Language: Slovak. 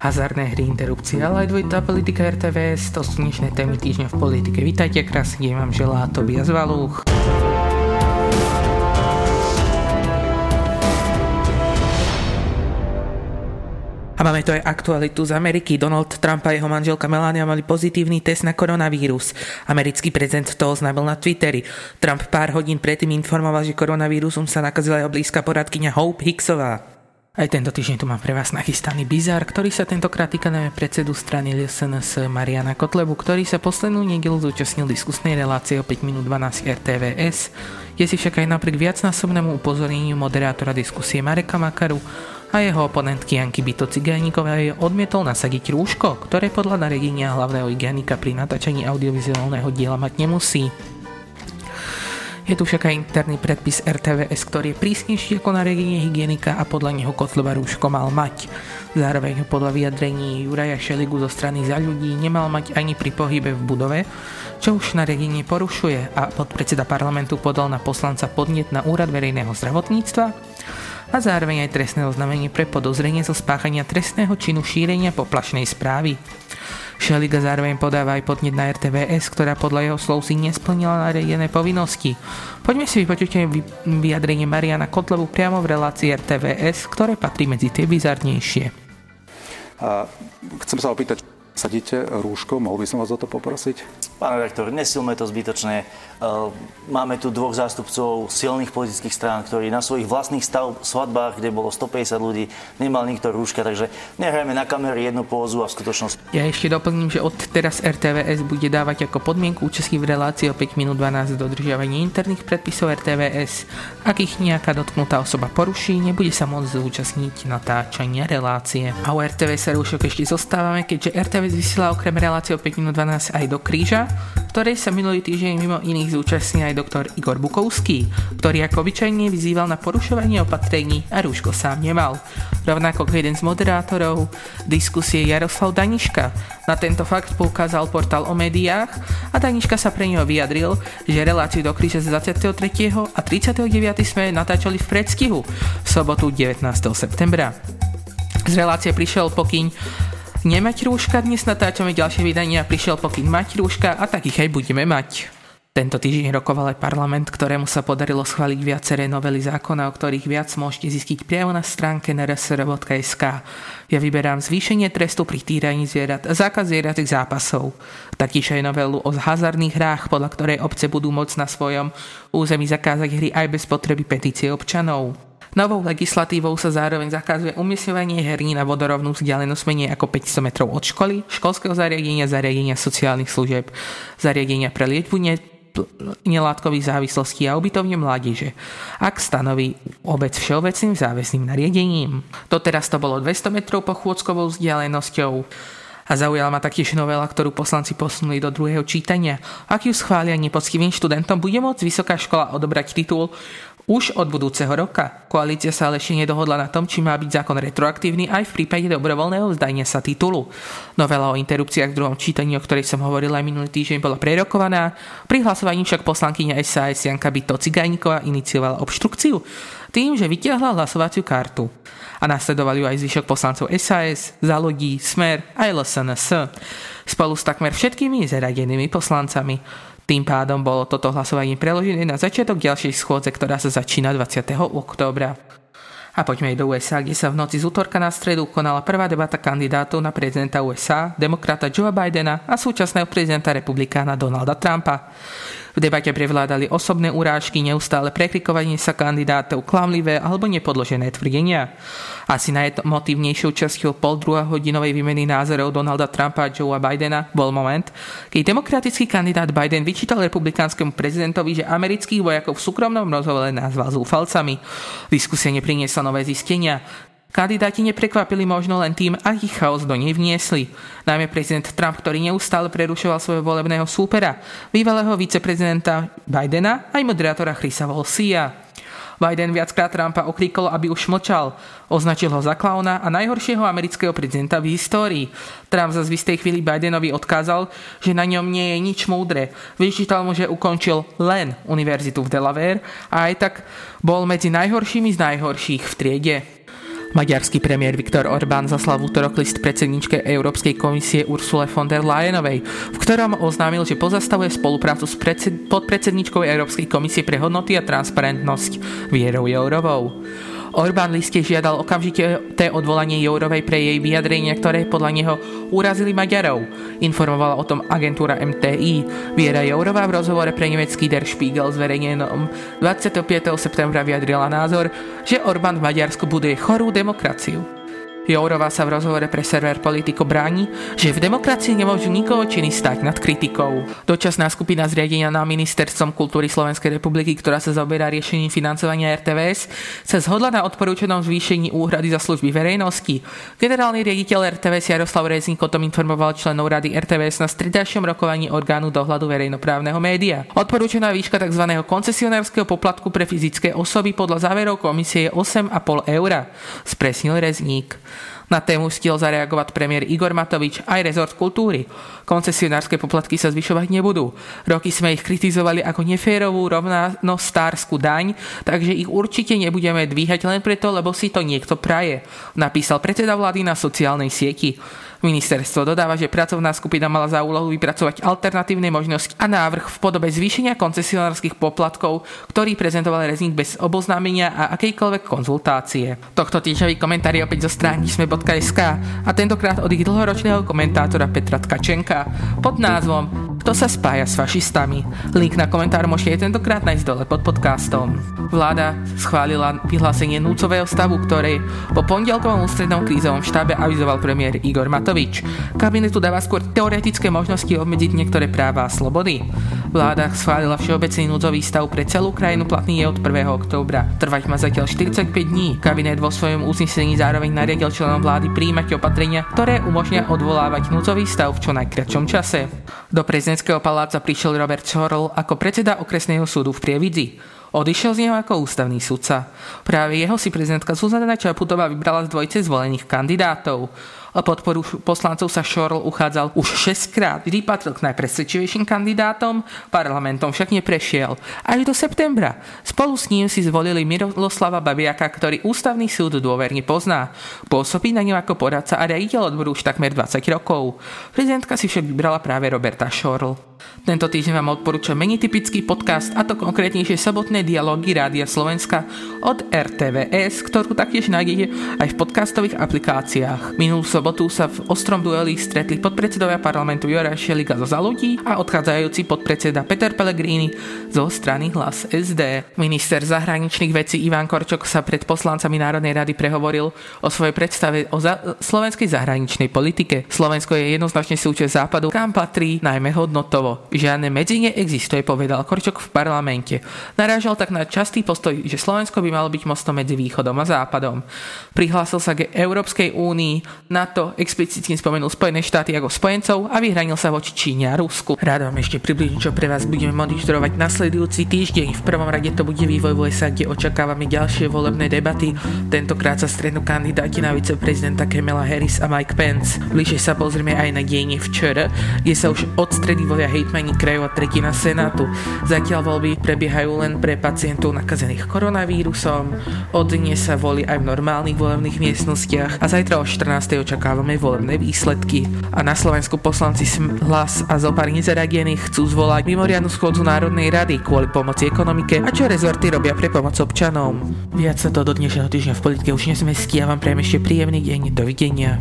Hazardné hry, interrupcie, ale aj dvojitá politika RTVS, to sú dnešné témy týždňa v politike. Vítajte, krásne vám želá Tobias Valúch. A máme tu aj aktualitu z Ameriky. Donald Trump a jeho manželka Melania mali pozitívny test na koronavírus. Americký prezident to oznámil na Twitteri. Trump pár hodín predtým informoval, že koronavírusom sa nakazila jeho blízka poradkyňa Hope Hicksová. Aj tento týždeň tu mám pre vás nachystaný bizar, ktorý sa tentokrát týka najmä predsedu strany LSNS Mariana Kotlebu, ktorý sa poslednú nedelu zúčastnil diskusnej relácie o 5 minút 12 RTVS. Je si však aj napriek viacnásobnému upozorneniu moderátora diskusie Mareka Makaru a jeho oponentky Janky Byto Cigajníkovej odmietol nasadiť rúško, ktoré podľa nariadenia hlavného hygienika pri natáčaní audiovizuálneho diela mať nemusí. Je tu však aj interný predpis RTVS, ktorý je prísnejší ako nariadenie hygienika a podľa neho Kotleba rúško mal mať. Zároveň ho podľa vyjadrení Juraja Šeligu zo strany za ľudí nemal mať ani pri pohybe v budove, čo už nariadenie porušuje a podpredseda parlamentu podal na poslanca podnet na úrad verejného zdravotníctva a zároveň aj trestné oznámenie pre podozrenie zo spáchania trestného činu šírenia poplašnej správy. Šeliga zároveň podáva aj podnet na RTVS, ktorá podľa jeho slov si nesplnila nariadené povinnosti. Poďme si vypočuť vyjadrenie Mariana Kotlevu priamo v relácii RTVS, ktoré patrí medzi tie bizarnejšie. A chcem sa opýtať, sadíte rúško? Mohol by som vás o to poprosiť? Pán rektor, nesilme to zbytočne. Máme tu dvoch zástupcov silných politických strán, ktorí na svojich vlastných stav, svadbách, kde bolo 150 ľudí, nemal nikto rúška, takže nehrajme na kamery jednu pózu a v skutočnosti. Ja ešte doplním, že od teraz RTVS bude dávať ako podmienku účastí v relácii o 5 minút 12 dodržiavanie interných predpisov RTVS. Ak ich nejaká dotknutá osoba poruší, nebude sa môcť zúčastniť natáčania relácie. A u RTVS sa rúšok ešte zostávame, keďže RTVS vysiela okrem relácie o 5 minút 12 aj do kríža, ktorej sa minulý týždeň mimo iných zúčastní aj doktor Igor Bukovský, ktorý ako obyčajne vyzýval na porušovanie opatrení a rúško sám nemal. Rovnako ako jeden z moderátorov diskusie Jaroslav Daniška. Na tento fakt poukázal portál o médiách a Daniška sa pre neho vyjadril, že reláciu do kríže z 23. a 39. sme natáčali v predstihu v sobotu 19. septembra. Z relácie prišiel pokyň nemať rúška, dnes natáčame ďalšie vydania, prišiel pokyn mať rúška a takých aj budeme mať. Tento týždeň rokoval aj parlament, ktorému sa podarilo schváliť viaceré novely zákona, o ktorých viac môžete zistiť priamo na stránke nrsr.sk. Ja vyberám zvýšenie trestu pri týraní zvierat a zákaz zvieratých zápasov. Taktiež aj novelu o hazardných hrách, podľa ktorej obce budú môcť na svojom území zakázať hry aj bez potreby petície občanov. Novou legislatívou sa zároveň zakazuje umiestňovanie herní na vodorovnú vzdialenosť menej ako 500 metrov od školy, školského zariadenia, zariadenia sociálnych služieb, zariadenia pre liečbu nelátkových závislostí a ubytovne mládeže, ak stanoví obec všeobecným záväzným nariadením. Doteraz to bolo 200 metrov pochôdzkovou vzdialenosťou a zaujala ma taktiež novela, ktorú poslanci posunuli do druhého čítania. Ak ju schvália nepoctivým študentom, bude môcť vysoká škola odobrať titul už od budúceho roka. Koalícia sa ale ešte nedohodla na tom, či má byť zákon retroaktívny aj v prípade dobrovoľného vzdania sa titulu. Novela o interrupciách v druhom čítaní, o ktorej som hovoril aj minulý týždeň, bola prerokovaná. Pri hlasovaní však poslankyňa SAS Janka Byto Cigajníková iniciovala obštrukciu tým, že vytiahla hlasovaciu kartu. A nasledovali ju aj zvyšok poslancov SAS, Zalodí, Smer a LSNS. Spolu s takmer všetkými zaradenými poslancami. Tým pádom bolo toto hlasovanie preložené na začiatok ďalšej schôdze, ktorá sa začína 20. októbra. A poďme aj do USA, kde sa v noci z útorka na stredu konala prvá debata kandidátov na prezidenta USA, demokrata Joea Bidena a súčasného prezidenta republikána Donalda Trumpa. V debate prevládali osobné urážky, neustále prekrikovanie sa kandidátov, klamlivé alebo nepodložené tvrdenia. Asi najmotívnejšou časťou pol hodinovej výmeny názorov Donalda Trumpa a Joea Bidena bol moment, keď demokratický kandidát Biden vyčítal republikánskemu prezidentovi, že amerických vojakov v súkromnom rozhovore nazval zúfalcami. Diskusia nepriniesla nové zistenia. Kandidáti neprekvapili možno len tým, aký chaos do nej vniesli. Najmä prezident Trump, ktorý neustále prerušoval svojho volebného súpera, bývalého viceprezidenta Bidena aj moderátora Chrisa Volsia. Biden viackrát Trumpa okríkol, aby už mlčal. Označil ho za klauna a najhoršieho amerického prezidenta v histórii. Trump zase v istej chvíli Bidenovi odkázal, že na ňom nie je nič múdre. Vyčítal mu, že ukončil len univerzitu v Delaware a aj tak bol medzi najhoršími z najhorších v triede. Maďarský premiér Viktor Orbán zaslal v útorok list predsedničke Európskej komisie Ursule von der Leyenovej, v ktorom oznámil, že pozastavuje spoluprácu s predsed- podpredsedničkou Európskej komisie pre hodnoty a transparentnosť Vierou Jourovou. Orbán liste žiadal okamžite té odvolanie Jourovej pre jej vyjadrenia, ktoré podľa neho urazili Maďarov. Informovala o tom agentúra MTI. Viera Jourová v rozhovore pre nemecký Der Spiegel zverejnenom 25. septembra vyjadrila názor, že Orbán v Maďarsku buduje chorú demokraciu. Jourová sa v rozhovore pre server Politico bráni, že v demokracii nemôžu nikoho činy stať nad kritikou. Dočasná skupina zriadenia na Ministerstvom kultúry Slovenskej republiky, ktorá sa zaoberá riešením financovania RTVS, sa zhodla na odporúčanom zvýšení úhrady za služby verejnosti. Generálny riaditeľ RTVS Jaroslav Rezník o tom informoval členov rady RTVS na stredajšom rokovaní orgánu dohľadu verejnoprávneho média. Odporúčaná výška tzv. koncesionárskeho poplatku pre fyzické osoby podľa záverov komisie je 8,5 eur, spresnil Rezník. Na tému stiel zareagovať premiér Igor Matovič aj rezort kultúry. Koncesionárske poplatky sa zvyšovať nebudú. Roky sme ich kritizovali ako neférovú rovnostárskú daň, takže ich určite nebudeme dvíhať len preto, lebo si to niekto praje, napísal predseda vlády na sociálnej sieti. Ministerstvo dodáva, že pracovná skupina mala za úlohu vypracovať alternatívne možnosti a návrh v podobe zvýšenia koncesionárskych poplatkov, ktorý prezentoval rezník bez oboznámenia a akejkoľvek konzultácie. Tohto týždňový komentár je opäť zo stránky sme.sk a tentokrát od ich dlhoročného komentátora Petra Tkačenka pod názvom kto sa spája s fašistami. Link na komentár môžete tentokrát nájsť dole pod podcastom. Vláda schválila vyhlásenie núcového stavu, ktoré po pondelkovom ústrednom krízovom štábe avizoval premiér Igor Matovič. Kabinetu dáva skôr teoretické možnosti obmedziť niektoré práva a slobody. Vláda schválila všeobecný núdzový stav pre celú krajinu, platný je od 1. októbra. Trvať má zatiaľ 45 dní. Kabinet vo svojom uznesení zároveň nariadil členom vlády príjmať opatrenia, ktoré umožnia odvolávať núdzový stav v čo najkračom čase. Do prezidentského paláca prišiel Robert Schorl ako predseda okresného súdu v Prievidzi. Odišiel z neho ako ústavný sudca. Práve jeho si prezidentka Zuzana Čaputová vybrala z dvojce zvolených kandidátov. Podporu poslancov sa Šorl uchádzal už 6 krát, vždy patril k najpresvedčivejším kandidátom, parlamentom však neprešiel. Až do septembra. Spolu s ním si zvolili Miroslava Babiaka, ktorý ústavný súd dôverne pozná. Pôsobí na ňu ako poradca a riaditeľ odboru už takmer 20 rokov. Prezidentka si však vybrala práve Roberta Šorl. Tento týždeň vám odporúčam menej typický podcast, a to konkrétnejšie sobotné dialógy Rádia Slovenska od RTVS, ktorú taktiež nájdete aj v podcastových aplikáciách. Minulú sobotu sa v ostrom dueli stretli podpredsedovia parlamentu Jora Šeliga zo Zaludí a odchádzajúci podpredseda Peter Pellegrini zo strany Hlas SD. Minister zahraničných vecí Ivan Korčok sa pred poslancami Národnej rady prehovoril o svojej predstave o za- slovenskej zahraničnej politike. Slovensko je jednoznačne súčasť západu, kam patrí najmä hodnotovo. Žiadne medzi neexistuje, povedal Korčok v parlamente. Narážal tak na častý postoj, že Slovensko by malo byť mostom medzi východom a západom. Prihlásil sa k Európskej únii, NATO explicitne spomenul Spojené štáty ako spojencov a vyhranil sa voči Číne a Rusku. Rád vám ešte približím, čo pre vás budeme monitorovať nasledujúci týždeň. V prvom rade to bude vývoj v USA, kde očakávame ďalšie volebné debaty. Tentokrát sa strednú kandidáti na viceprezidenta Kamala Harris a Mike Pence. Bližšie sa pozrieme aj na dejenie včera, kde sa už od stredy volia hejtmani krajov a tretina Senátu. Zatiaľ voľby prebiehajú len pre pacientov nakazených koronavírusom. Od dnes sa volí aj v normálnych volebných miestnostiach a zajtra o 14. očakávame volebné výsledky. A na Slovensku poslanci hlas a zopár nezaradených chcú zvolať mimoriadnu schôdzu Národnej rady kvôli pomoci ekonomike a čo rezorty robia pre pomoc občanom. Viac sa to do dnešného týždňa v politike už nezmestí a vám prajem ešte príjemný deň. Dovidenia.